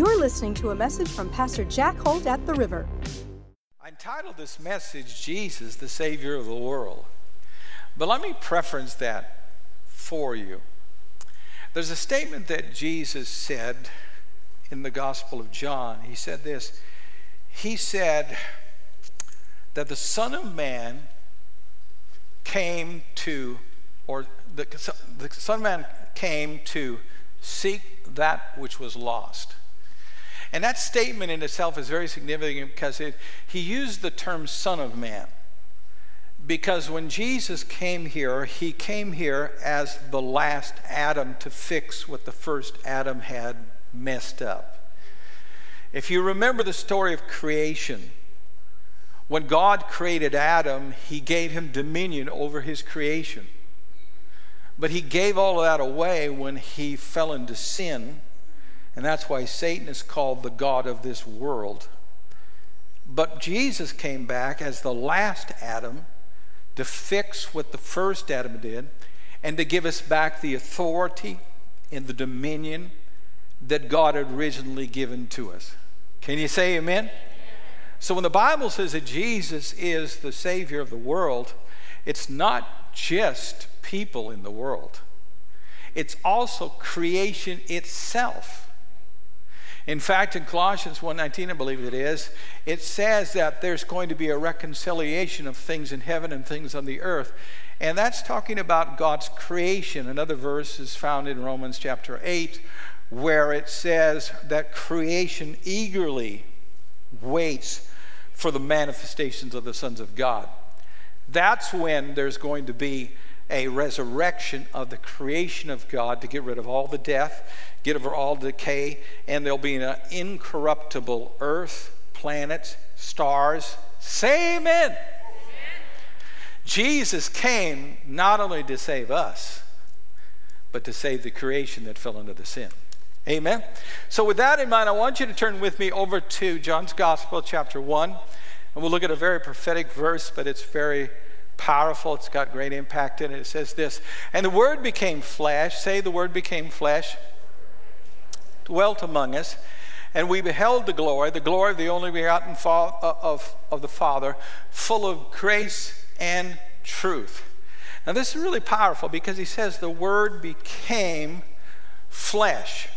You're listening to a message from Pastor Jack Holt at the River. I entitled this message, Jesus, the Savior of the World. But let me preference that for you. There's a statement that Jesus said in the Gospel of John. He said this He said that the Son of Man came to, or the, the Son of Man came to seek that which was lost. And that statement in itself is very significant because it, he used the term Son of Man. Because when Jesus came here, he came here as the last Adam to fix what the first Adam had messed up. If you remember the story of creation, when God created Adam, he gave him dominion over his creation. But he gave all of that away when he fell into sin, and that's why Satan is called the God of this world. But Jesus came back as the last Adam to fix what the first Adam did and to give us back the authority and the dominion that God had originally given to us. Can you say amen? So when the Bible says that Jesus is the Savior of the world, it's not just people in the world, it's also creation itself. In fact, in Colossians 1:19, I believe it is, it says that there's going to be a reconciliation of things in heaven and things on the earth. And that's talking about God's creation. Another verse is found in Romans chapter 8, where it says that creation eagerly waits for the manifestations of the sons of God. That's when there's going to be a resurrection of the creation of God to get rid of all the death, get over all decay, and there'll be an incorruptible earth, planets, stars. Say amen. amen. Jesus came not only to save us, but to save the creation that fell into the sin. Amen. So, with that in mind, I want you to turn with me over to John's Gospel, chapter 1. And we'll look at a very prophetic verse, but it's very powerful. It's got great impact in it. It says this And the Word became flesh. Say, the Word became flesh. Dwelt among us. And we beheld the glory, the glory of the only begotten fa- uh, of, of the Father, full of grace and truth. Now, this is really powerful because he says the Word became flesh.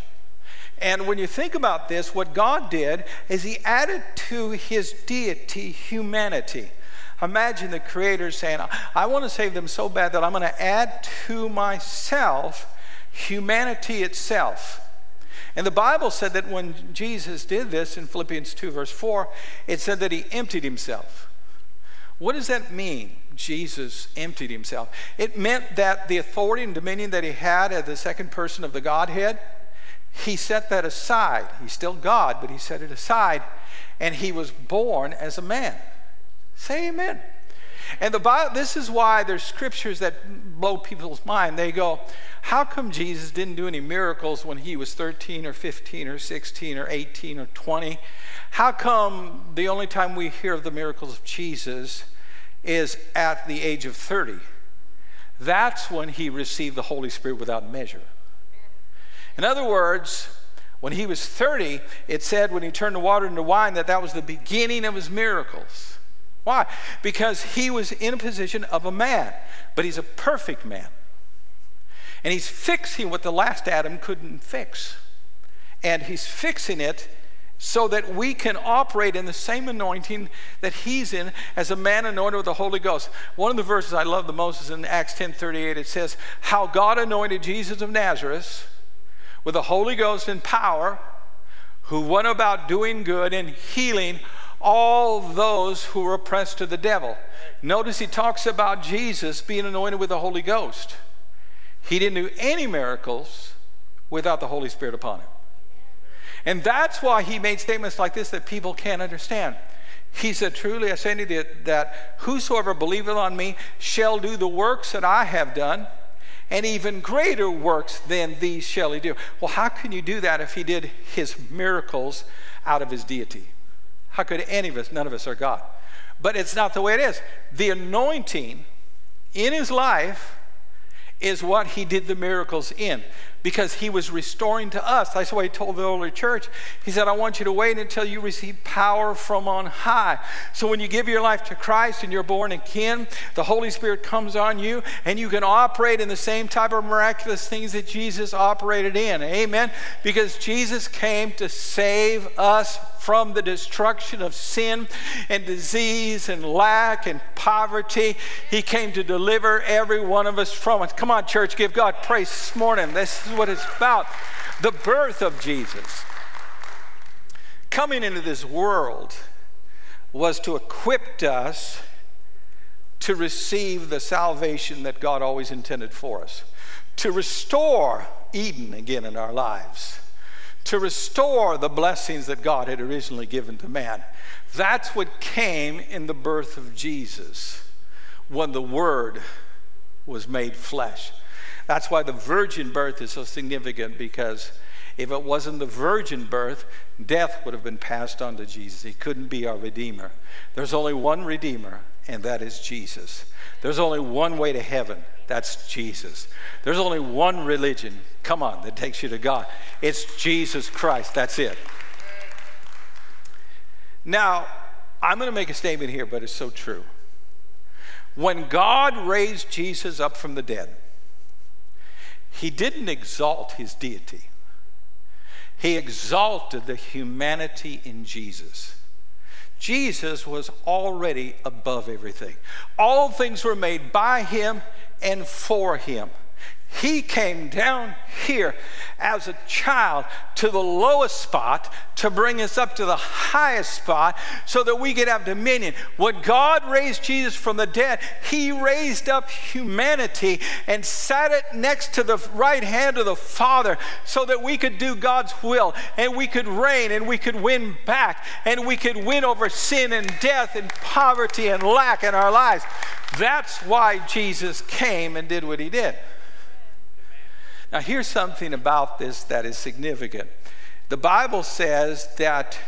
And when you think about this, what God did is He added to His deity humanity. Imagine the creator saying, I want to save them so bad that I'm going to add to myself humanity itself. And the Bible said that when Jesus did this in Philippians 2, verse 4, it said that he emptied himself. What does that mean? Jesus emptied himself. It meant that the authority and dominion that he had as the second person of the Godhead, he set that aside. He's still God, but he set it aside, and he was born as a man. Say amen. And the Bible, this is why there's scriptures that blow people's mind. They go, How come Jesus didn't do any miracles when he was 13 or 15 or 16 or 18 or 20? How come the only time we hear of the miracles of Jesus is at the age of 30? That's when he received the Holy Spirit without measure. In other words, when he was 30, it said when he turned the water into wine that that was the beginning of his miracles. Why? Because he was in a position of a man, but he's a perfect man. And he's fixing what the last Adam couldn't fix. And he's fixing it so that we can operate in the same anointing that he's in as a man anointed with the Holy Ghost. One of the verses I love the most is in Acts 10:38. It says, "How God anointed Jesus of Nazareth with the Holy Ghost and power, who went about doing good and healing all those who were oppressed to the devil. Notice he talks about Jesus being anointed with the Holy Ghost. He didn't do any miracles without the Holy Spirit upon him. And that's why he made statements like this that people can't understand. He said, Truly, I say to you that whosoever believeth on me shall do the works that I have done, and even greater works than these shall he do. Well, how can you do that if he did his miracles out of his deity? How could any of us? None of us are God. But it's not the way it is. The anointing in his life is what he did the miracles in. because he was restoring to us. That's why he told the early church, he said, I want you to wait until you receive power from on high. So when you give your life to Christ and you're born again, the Holy Spirit comes on you and you can operate in the same type of miraculous things that Jesus operated in. Amen. Because Jesus came to save us from the destruction of sin and disease and lack and poverty. He came to deliver every one of us from it. Come on, church, give God praise this morning. This is what it's about the birth of Jesus. Coming into this world was to equip us to receive the salvation that God always intended for us, to restore Eden again in our lives to restore the blessings that God had originally given to man. That's what came in the birth of Jesus when the Word was made flesh. That's why the virgin birth is so significant because if it wasn't the virgin birth, death would have been passed on to Jesus. He couldn't be our Redeemer. There's only one Redeemer, and that is Jesus. There's only one way to heaven, that's Jesus. There's only one religion, come on, that takes you to God. It's Jesus Christ. That's it. Now, I'm going to make a statement here, but it's so true. When God raised Jesus up from the dead, he didn't exalt his deity. He exalted the humanity in Jesus. Jesus was already above everything. All things were made by him and for him. He came down here as a child to the lowest spot to bring us up to the highest spot so that we could have dominion. When God raised Jesus from the dead, He raised up humanity and sat it next to the right hand of the Father so that we could do God's will and we could reign and we could win back and we could win over sin and death and poverty and lack in our lives. That's why Jesus came and did what He did. Now, here's something about this that is significant. The Bible says that,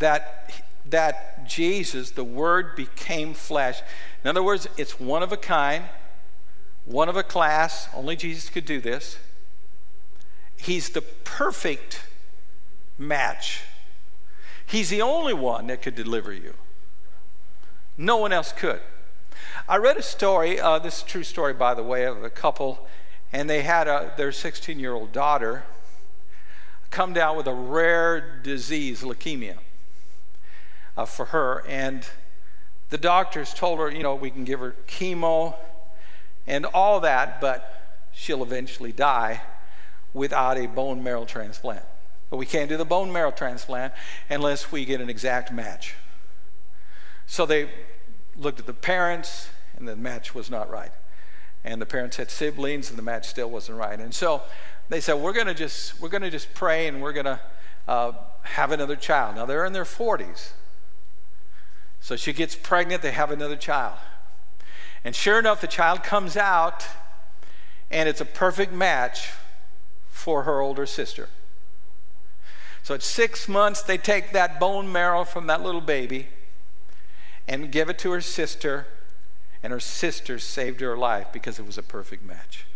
that, that Jesus, the Word, became flesh. In other words, it's one of a kind, one of a class. Only Jesus could do this. He's the perfect match. He's the only one that could deliver you. No one else could. I read a story, uh, this is a true story, by the way, of a couple and they had a, their 16 year old daughter come down with a rare disease, leukemia, uh, for her. And the doctors told her, you know, we can give her chemo and all that, but she'll eventually die without a bone marrow transplant. But we can't do the bone marrow transplant unless we get an exact match. So they looked at the parents, and the match was not right and the parents had siblings and the match still wasn't right. And so they said we're going to just we're going to just pray and we're going to uh, have another child. Now they're in their 40s so she gets pregnant they have another child. And sure enough the child comes out and it's a perfect match for her older sister. So at six months they take that bone marrow from that little baby and give it to her sister and her sister saved her life because it was a perfect match.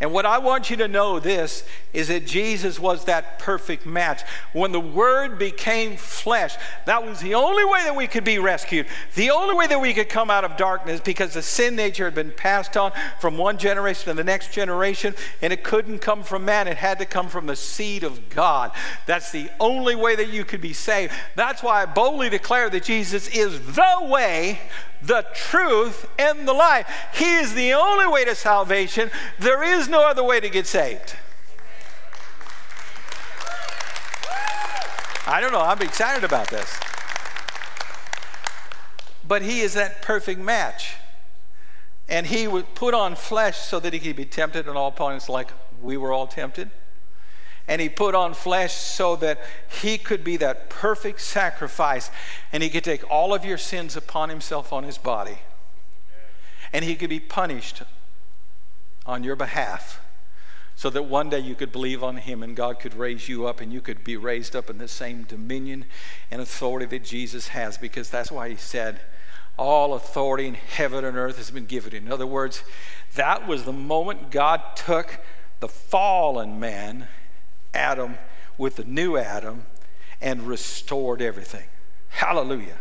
And what I want you to know this is that Jesus was that perfect match. When the Word became flesh, that was the only way that we could be rescued, the only way that we could come out of darkness because the sin nature had been passed on from one generation to the next generation, and it couldn't come from man. It had to come from the seed of God. That's the only way that you could be saved. That's why I boldly declare that Jesus is the way, the truth, and the life. He is the only way to salvation. There is no other way to get saved. I don't know, I'm excited about this. But he is that perfect match. And he would put on flesh so that he could be tempted in all points like we were all tempted and he put on flesh so that he could be that perfect sacrifice and he could take all of your sins upon himself on his body and he could be punished on your behalf so that one day you could believe on him and God could raise you up and you could be raised up in the same dominion and authority that Jesus has because that's why he said all authority in heaven and earth has been given. In other words, that was the moment God took the fallen man, Adam, with the new Adam and restored everything. Hallelujah.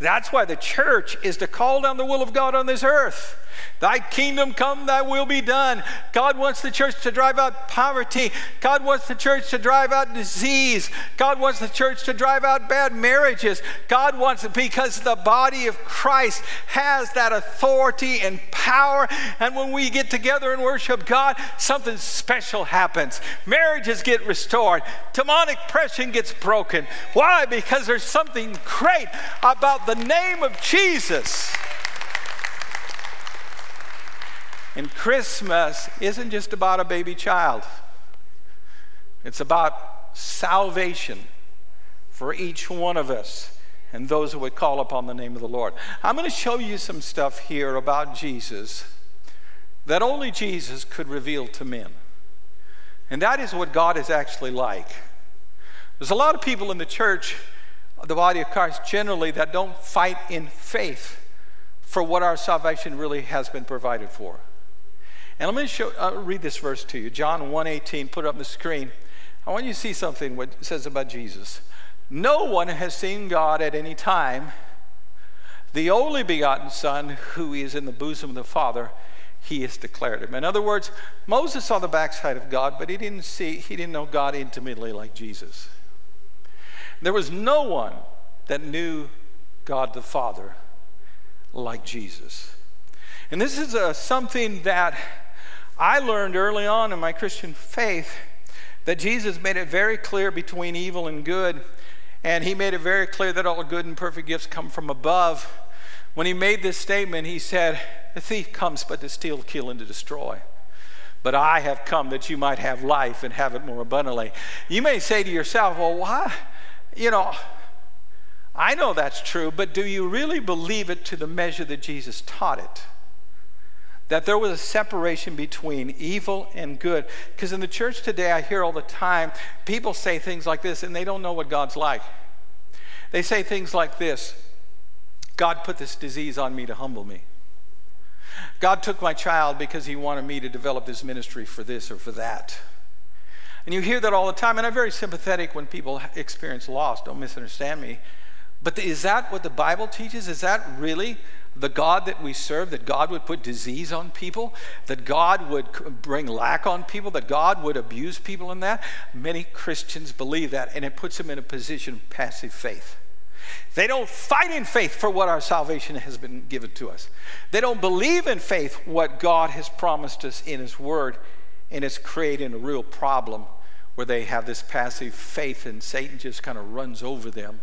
That's why the church is to call down the will of God on this earth. Thy kingdom come, thy will be done. God wants the church to drive out poverty. God wants the church to drive out disease. God wants the church to drive out bad marriages. God wants it because the body of Christ has that authority and power. And when we get together and worship God, something special happens. Marriages get restored, demonic oppression gets broken. Why? Because there's something great about the name of Jesus. And Christmas isn't just about a baby child, it's about salvation for each one of us and those who would call upon the name of the Lord. I'm going to show you some stuff here about Jesus that only Jesus could reveal to men. And that is what God is actually like. There's a lot of people in the church, the body of Christ generally, that don't fight in faith for what our salvation really has been provided for. And let me show, uh, read this verse to you. John 1.18, put it up on the screen. I want you to see something what it says about Jesus. No one has seen God at any time. The only begotten Son, who is in the bosom of the Father, he has declared him. In other words, Moses saw the backside of God, but he didn't see, he didn't know God intimately like Jesus. There was no one that knew God the Father like Jesus. And this is a, uh, something that I learned early on in my Christian faith that Jesus made it very clear between evil and good, and he made it very clear that all good and perfect gifts come from above. When he made this statement, he said, The thief comes but to steal, kill, and to destroy. But I have come that you might have life and have it more abundantly. You may say to yourself, Well, why? You know, I know that's true, but do you really believe it to the measure that Jesus taught it? That there was a separation between evil and good. Because in the church today, I hear all the time people say things like this and they don't know what God's like. They say things like this God put this disease on me to humble me. God took my child because he wanted me to develop this ministry for this or for that. And you hear that all the time, and I'm very sympathetic when people experience loss. Don't misunderstand me. But is that what the Bible teaches? Is that really the God that we serve, that God would put disease on people, that God would bring lack on people, that God would abuse people in that. Many Christians believe that, and it puts them in a position of passive faith. They don't fight in faith for what our salvation has been given to us. They don't believe in faith what God has promised us in His Word, and it's creating a real problem where they have this passive faith, and Satan just kind of runs over them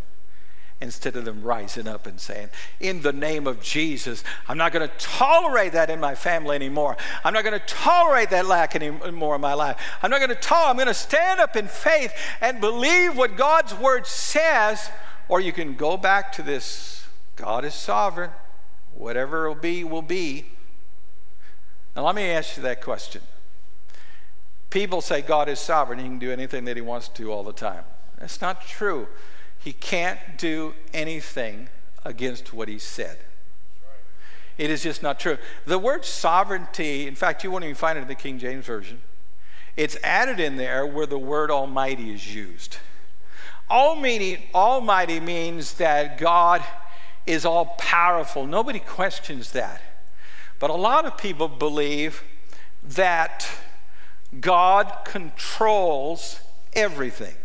instead of them rising up and saying, In the name of Jesus, I'm not going to tolerate that in my family anymore. I'm not going to tolerate that lack anymore in my life. I'm not going to tolerate, I'm going to stand up in faith and believe what God's word says. Or you can go back to this God is sovereign, whatever will be, will be. Now, let me ask you that question. People say God is sovereign, He can do anything that He wants to all the time. That's not true. He can't do anything against what he said. It is just not true. The word sovereignty, in fact, you won't even find it in the King James Version. It's added in there where the word almighty is used. Almighty, almighty means that God is all powerful. Nobody questions that. But a lot of people believe that God controls everything.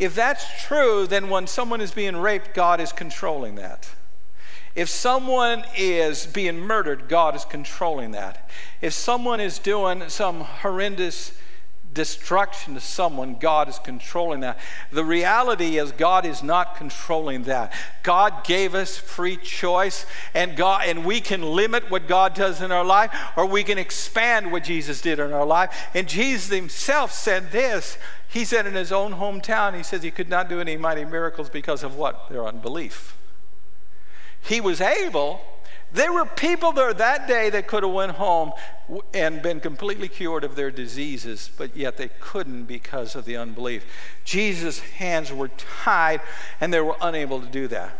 If that's true, then when someone is being raped, God is controlling that. If someone is being murdered, God is controlling that. If someone is doing some horrendous destruction to someone, God is controlling that. The reality is God is not controlling that. God gave us free choice and God and we can limit what God does in our life or we can expand what Jesus did in our life. And Jesus himself said this, he said in his own hometown, he says he could not do any mighty miracles because of what? Their unbelief. He was able, there were people there that day that could have went home and been completely cured of their diseases, but yet they couldn't because of the unbelief. Jesus' hands were tied and they were unable to do that.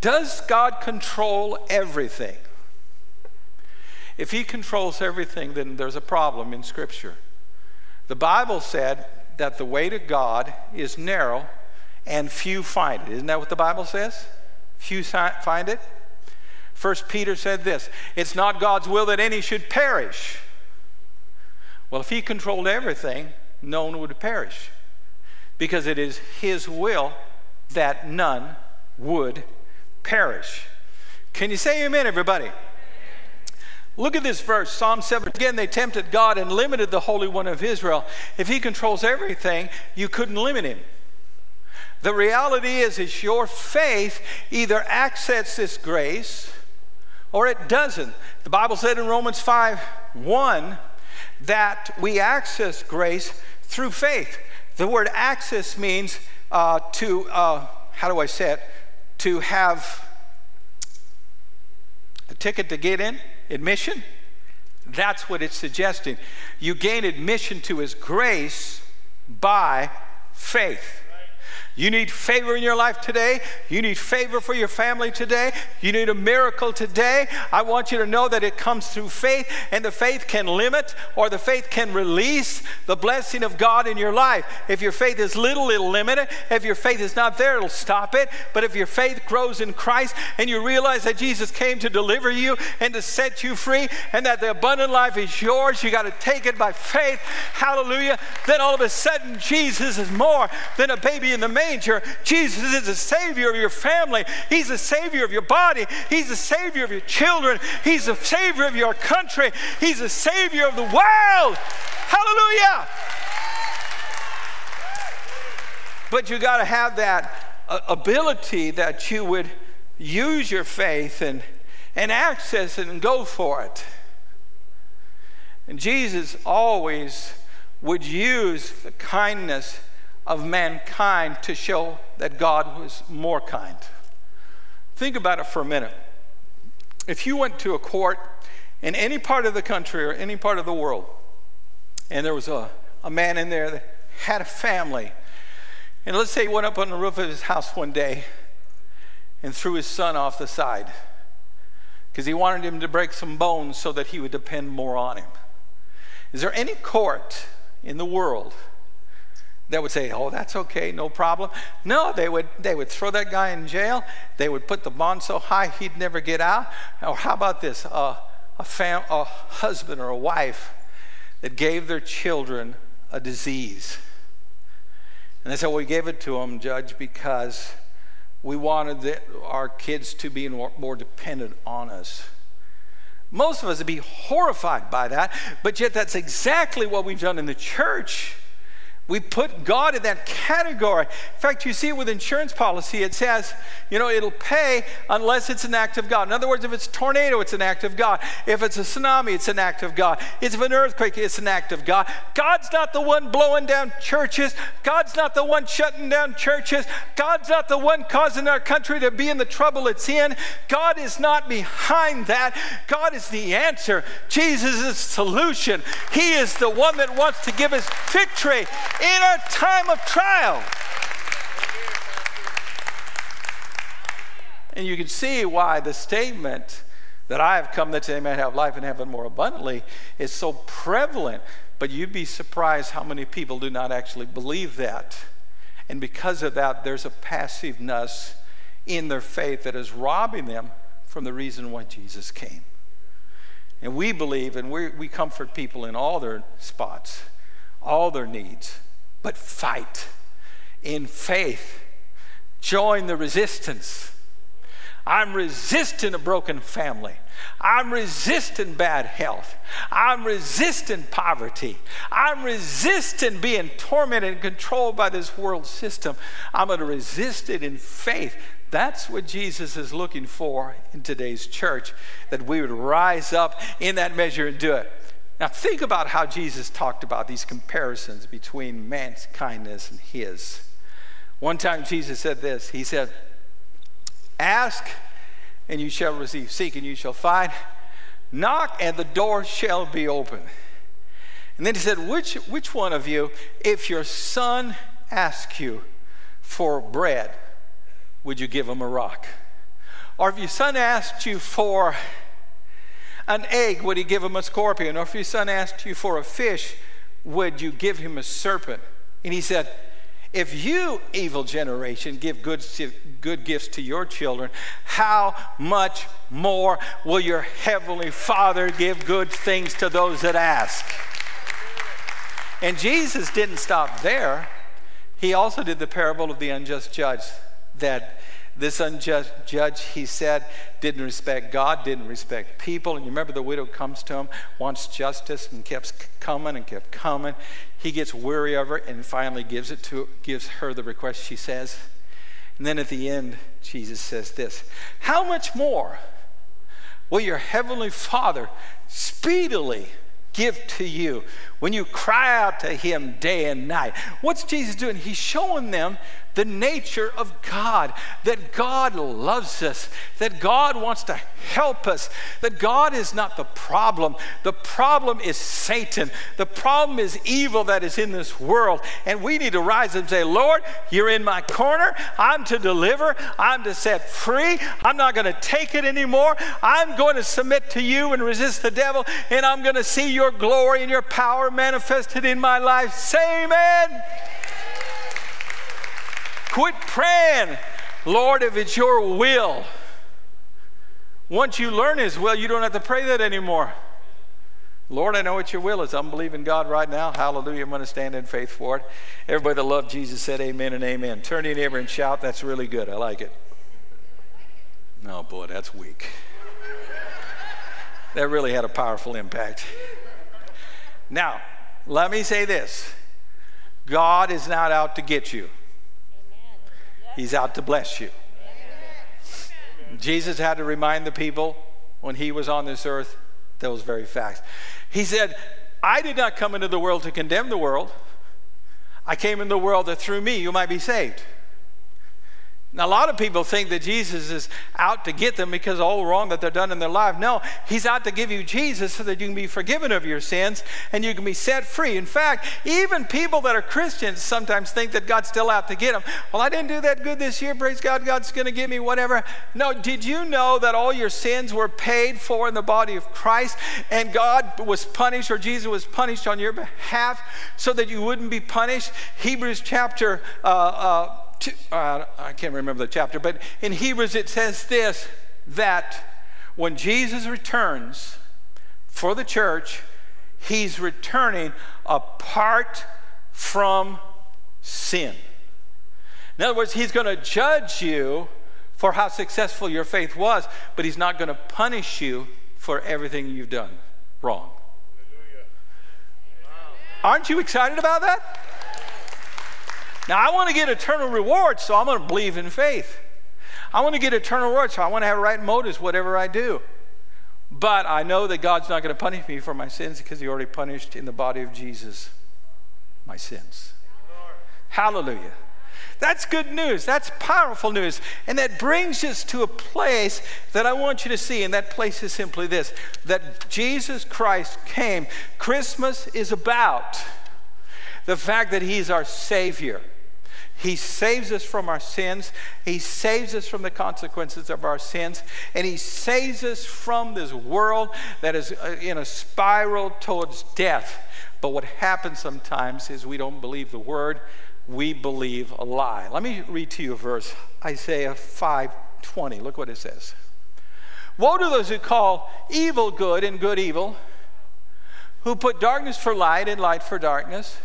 Does God control everything? If he controls everything, then there's a problem in Scripture. The Bible said that the way to God is narrow and few find it. Isn't that what the Bible says? Few find it. First Peter said this It's not God's will that any should perish. Well, if he controlled everything, no one would perish because it is his will that none would perish. Can you say amen, everybody? Look at this verse, Psalm 7. Again, they tempted God and limited the Holy One of Israel. If He controls everything, you couldn't limit Him. The reality is, is your faith either accepts this grace or it doesn't. The Bible said in Romans 5 1 that we access grace through faith. The word access means uh, to, uh, how do I say it? To have a ticket to get in, admission. That's what it's suggesting. You gain admission to His grace by faith. You need favor in your life today. You need favor for your family today. You need a miracle today. I want you to know that it comes through faith, and the faith can limit or the faith can release the blessing of God in your life. If your faith is little, it'll limit it. If your faith is not there, it'll stop it. But if your faith grows in Christ and you realize that Jesus came to deliver you and to set you free and that the abundant life is yours, you got to take it by faith. Hallelujah. Then all of a sudden, Jesus is more than a baby in the manger. Jesus is the Savior of your family. He's the Savior of your body. He's the Savior of your children. He's the Savior of your country. He's the Savior of the world. Hallelujah. But you got to have that uh, ability that you would use your faith and, and access it and go for it. And Jesus always would use the kindness of mankind to show that God was more kind. Think about it for a minute. If you went to a court in any part of the country or any part of the world, and there was a, a man in there that had a family, and let's say he went up on the roof of his house one day and threw his son off the side because he wanted him to break some bones so that he would depend more on him. Is there any court in the world that would say, "Oh, that's okay, no problem." No, they would they would throw that guy in jail. They would put the bond so high he'd never get out. Or how about this? Uh, a fam- a husband or a wife that gave their children a disease, and they said, "Well, we gave it to them, judge, because we wanted the, our kids to be more, more dependent on us." Most of us would be horrified by that, but yet that's exactly what we've done in the church. We put God in that category. In fact, you see it with insurance policy. It says, you know, it'll pay unless it's an act of God. In other words, if it's a tornado, it's an act of God. If it's a tsunami, it's an act of God. If it's an earthquake, it's an act of God. God's not the one blowing down churches. God's not the one shutting down churches. God's not the one causing our country to be in the trouble it's in. God is not behind that. God is the answer. Jesus is the solution. He is the one that wants to give us victory in a time of trial. And you can see why the statement that I have come that they may have life and have it more abundantly is so prevalent. But you'd be surprised how many people do not actually believe that. And because of that, there's a passiveness in their faith that is robbing them from the reason why Jesus came. And we believe and we, we comfort people in all their spots, all their needs but fight in faith. Join the resistance. I'm resisting a broken family. I'm resisting bad health. I'm resisting poverty. I'm resisting being tormented and controlled by this world system. I'm going to resist it in faith. That's what Jesus is looking for in today's church, that we would rise up in that measure and do it. Now, think about how Jesus talked about these comparisons between man's kindness and his. One time, Jesus said this He said, Ask and you shall receive, seek and you shall find, knock and the door shall be open. And then he said, Which, which one of you, if your son asks you for bread, would you give him a rock? Or if your son asked you for an egg, would he give him a scorpion? Or if your son asked you for a fish, would you give him a serpent? And he said, If you, evil generation, give good, good gifts to your children, how much more will your heavenly Father give good things to those that ask? And Jesus didn't stop there. He also did the parable of the unjust judge that this unjust judge, he said, didn't respect God, didn't respect people. And you remember the widow comes to him, wants justice, and kept coming and kept coming. He gets weary of her and finally gives it to gives her the request she says. And then at the end, Jesus says this How much more will your heavenly Father speedily give to you when you cry out to him day and night? What's Jesus doing? He's showing them the nature of God, that God loves us, that God wants to help us, that God is not the problem. The problem is Satan. The problem is evil that is in this world. And we need to rise and say, Lord, you're in my corner. I'm to deliver. I'm to set free. I'm not going to take it anymore. I'm going to submit to you and resist the devil. And I'm going to see your glory and your power manifested in my life. Say amen. Quit praying, Lord, if it's your will. Once you learn His will, you don't have to pray that anymore. Lord, I know what your will is. I'm believing God right now. Hallelujah. I'm going to stand in faith for it. Everybody that loved Jesus said amen and amen. Turn to your neighbor and shout. That's really good. I like it. Oh, boy, that's weak. that really had a powerful impact. Now, let me say this God is not out to get you. He's out to bless you. Jesus had to remind the people when he was on this earth those very facts. He said, I did not come into the world to condemn the world. I came into the world that through me you might be saved. Now, a lot of people think that Jesus is out to get them because of all wrong that they're done in their life. No, He's out to give you Jesus so that you can be forgiven of your sins and you can be set free. In fact, even people that are Christians sometimes think that God's still out to get them. Well, I didn't do that good this year. Praise God, God's going to give me whatever. No, did you know that all your sins were paid for in the body of Christ and God was punished or Jesus was punished on your behalf so that you wouldn't be punished? Hebrews chapter. Uh, uh, two, uh, I can't remember the chapter, but in Hebrews it says this that when Jesus returns for the church, he's returning apart from sin. In other words, he's going to judge you for how successful your faith was, but he's not going to punish you for everything you've done wrong. Aren't you excited about that? Now, I want to get eternal rewards, so I'm going to believe in faith. I want to get eternal rewards, so I want to have right motives, whatever I do. But I know that God's not going to punish me for my sins because He already punished in the body of Jesus my sins. Hallelujah. That's good news. That's powerful news. And that brings us to a place that I want you to see. And that place is simply this that Jesus Christ came. Christmas is about the fact that He's our Savior. He saves us from our sins. He saves us from the consequences of our sins. And He saves us from this world that is uh, in a spiral towards death. But what happens sometimes is we don't believe the word, we believe a lie. Let me read to you a verse Isaiah 5:20. Look what it says. Woe to those who call evil good and good evil, who put darkness for light and light for darkness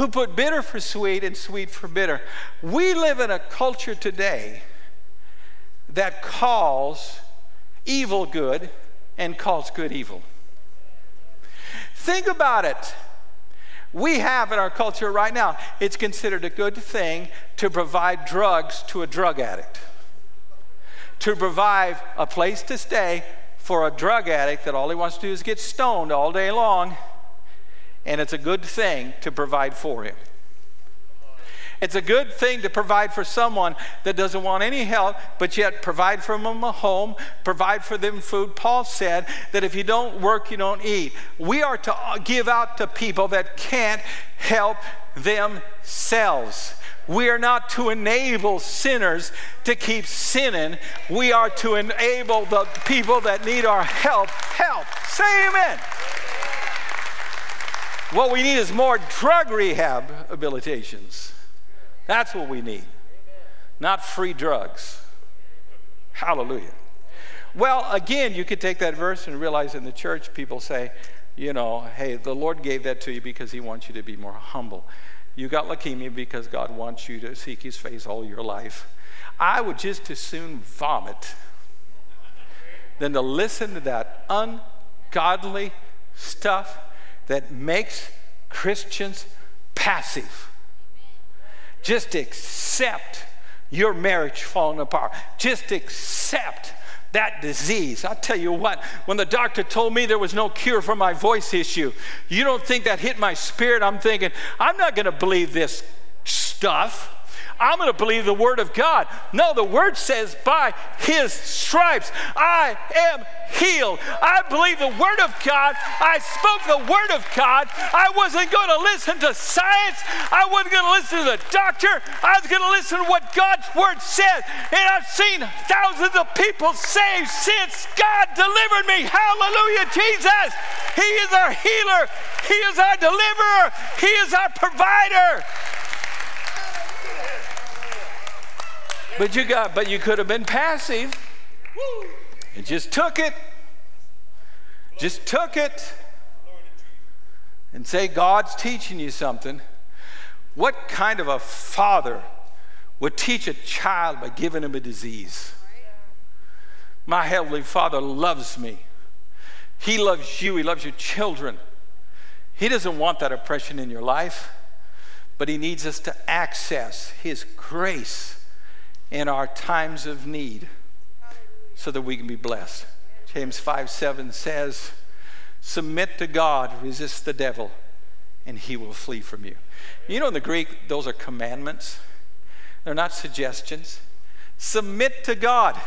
who put bitter for sweet and sweet for bitter. We live in a culture today that calls evil good and calls good evil. Think about it. We have in our culture right now, it's considered a good thing to provide drugs to a drug addict, to provide a place to stay for a drug addict that all he wants to do is get stoned all day long and it's a good thing to provide for him. It's a good thing to provide for someone that doesn't want any help, but yet provide for them a home, provide for them food. Paul said that if you don't work, you don't eat. We are to give out to people that can't help themselves. We are not to enable sinners to keep sinning. We are to enable the people that need our help, help. Say amen. What we need is more drug rehab habilitations. That's what we need, not free drugs. Hallelujah. Well, again, you could take that verse and realize in the church people say, you know, hey, the Lord gave that to you because He wants you to be more humble. You got leukemia because God wants you to seek His face all your life. I would just as soon vomit than to listen to that ungodly stuff that makes Christians passive. Just accept your marriage falling apart. Just accept that disease. I'll tell you what, when the doctor told me there was no cure for my voice issue, you don't think that hit my spirit? I'm thinking, I'm not going to believe this stuff. I'm going to believe the word of God. No, the word says, by his stripes I am healed. I believe the word of God. I spoke the word of God. I wasn't going to listen to science. I wasn't going to listen to the doctor. I was going to listen to what God's word said. And I've seen thousands of people saved since God delivered me. Hallelujah, Jesus. He is our healer. He is our deliverer. He is our provider. But you got, but you could have been passive. And just took it. Just took it. And say, God's teaching you something. What kind of a father would teach a child by giving him a disease? My Heavenly Father loves me. He loves you. He loves your children. He doesn't want that oppression in your life, but He needs us to access His grace in our times of need so that we can be blessed. James 5 7 says, Submit to God, resist the devil, and he will flee from you. You know, in the Greek, those are commandments, they're not suggestions. Submit to God.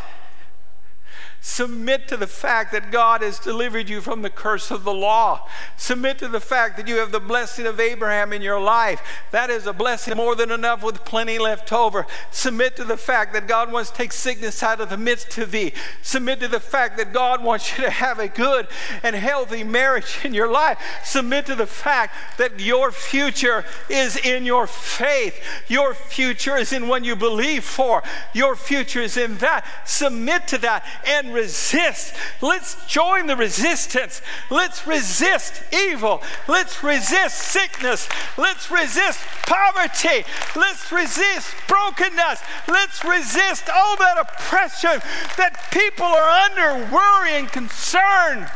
Submit to the fact that God has delivered you from the curse of the law. Submit to the fact that you have the blessing of Abraham in your life. That is a blessing more than enough with plenty left over. Submit to the fact that God wants to take sickness out of the midst of thee. Submit to the fact that God wants you to have a good and healthy marriage in your life. Submit to the fact that your future is in your faith. Your future is in what you believe for. Your future is in that. Submit to that and resist. Let's join the resistance. Let's resist evil. Let's resist sickness. Let's resist poverty. Let's resist brokenness. Let's resist all that oppression that people are under, worry and concern.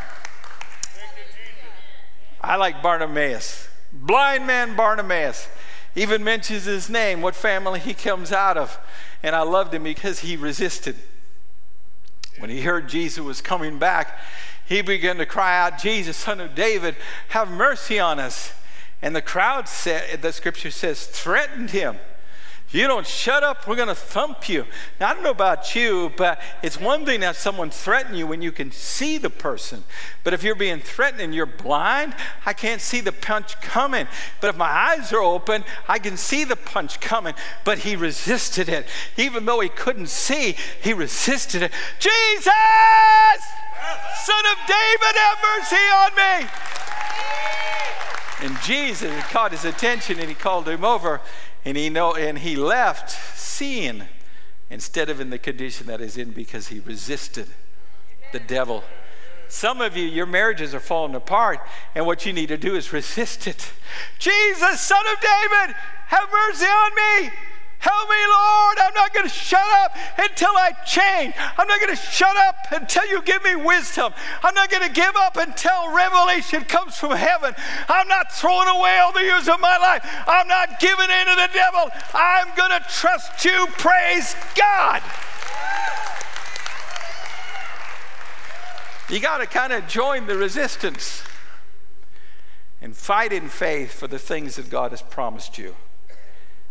I like Bartimaeus. Blind man Bartimaeus even mentions his name, what family he comes out of. And I loved him because he resisted. When he heard Jesus was coming back, he began to cry out, Jesus, son of David, have mercy on us. And the crowd said, the scripture says, threatened him. If you don't shut up, we're going to thump you. Now, I don't know about you, but it's one thing that someone threaten you when you can see the person. But if you're being threatened and you're blind, I can't see the punch coming. But if my eyes are open, I can see the punch coming. But he resisted it. Even though he couldn't see, he resisted it. Jesus, son of David, have mercy on me. And Jesus caught his attention and he called him over and he know and he left seeing instead of in the condition that he's in because he resisted the devil. Some of you, your marriages are falling apart, and what you need to do is resist it. Jesus, son of David, have mercy on me. Help me, Lord. I'm not going to shut up until I change. I'm not going to shut up until you give me wisdom. I'm not going to give up until revelation comes from heaven. I'm not throwing away all the years of my life. I'm not giving in to the devil. I'm going to trust you. Praise God. You got to kind of join the resistance and fight in faith for the things that God has promised you.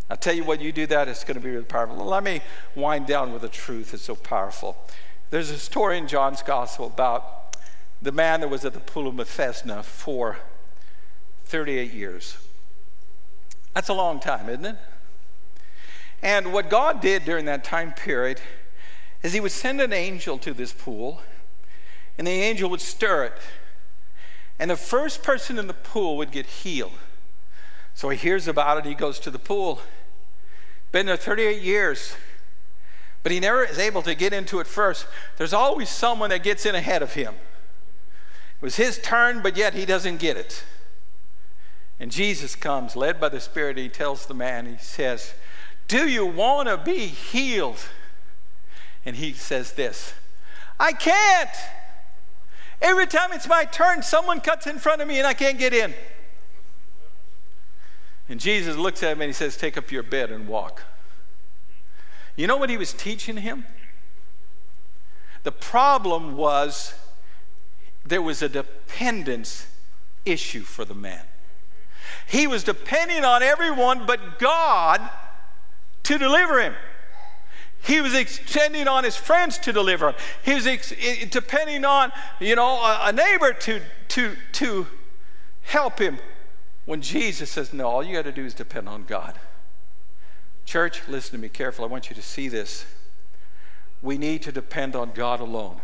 I'll tell you what, you do that, it's going to be really powerful. Let me wind down with a truth that's so powerful. There's a story in John's gospel about the man that was at the pool of Bethesda for 38 years. That's a long time, isn't it? And what God did during that time period is He would send an angel to this pool, and the angel would stir it. And the first person in the pool would get healed. So he hears about it, he goes to the pool. Been there 38 years, but he never is able to get into it first. There's always someone that gets in ahead of him. It was his turn, but yet he doesn't get it. And Jesus comes, led by the Spirit, he tells the man, he says, Do you want to be healed? And he says this I can't. Every time it's my turn, someone cuts in front of me and I can't get in. And Jesus looks at him and he says, Take up your bed and walk. You know what he was teaching him? The problem was there was a dependence issue for the man. He was depending on everyone but God to deliver him. He was extending on his friends to deliver him. He was ex- eh, depending on, you know, a neighbor to, to, to help him. When Jesus says, no, all you got to do is depend on God. Church, listen to me carefully. I want you to see this. We need to depend on God alone.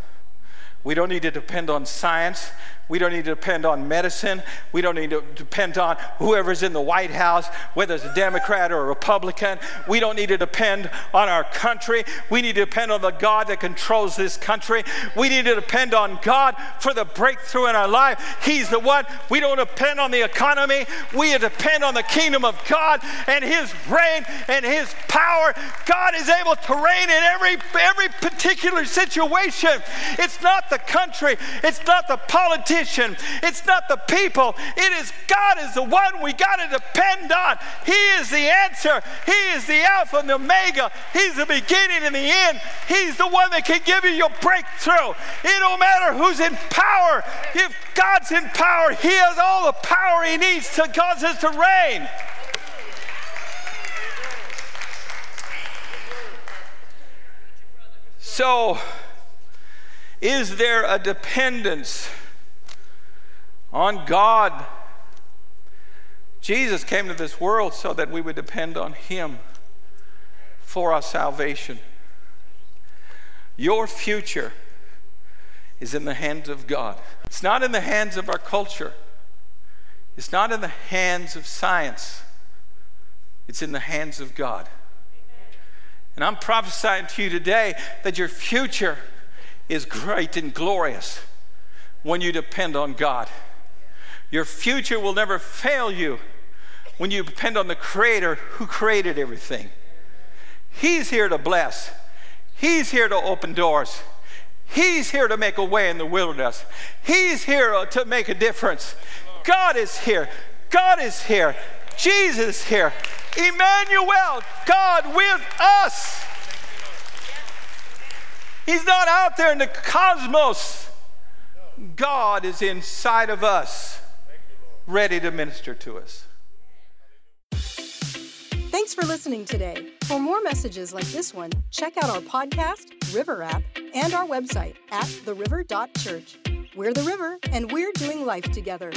We don't need to depend on science. We don't need to depend on medicine. We don't need to depend on whoever's in the White House, whether it's a Democrat or a Republican. We don't need to depend on our country. We need to depend on the God that controls this country. We need to depend on God for the breakthrough in our life. He's the one. We don't depend on the economy. We depend on the kingdom of God and His reign and His power. God is able to reign in every, every particular situation. It's not the country, it's not the politician, it's not the people. It is God is the one we got to depend on. He is the answer. He is the Alpha and the Omega. He's the beginning and the end. He's the one that can give you your breakthrough. It don't matter who's in power. If God's in power, He has all the power He needs to cause us to reign. So, is there a dependence on God? Jesus came to this world so that we would depend on Him for our salvation. Your future is in the hands of God. It's not in the hands of our culture. It's not in the hands of science. It's in the hands of God. And I'm prophesying to you today that your future is great and glorious when you depend on God. Your future will never fail you when you depend on the Creator who created everything. He's here to bless, He's here to open doors. He's here to make a way in the wilderness. He's here to make a difference. God is here. God is here. Jesus is here. Emmanuel, God with us. He's not out there in the cosmos. God is inside of us, ready to minister to us. Thanks for listening today. For more messages like this one, check out our podcast, River app, and our website at theriver.church. We're the river, and we're doing life together.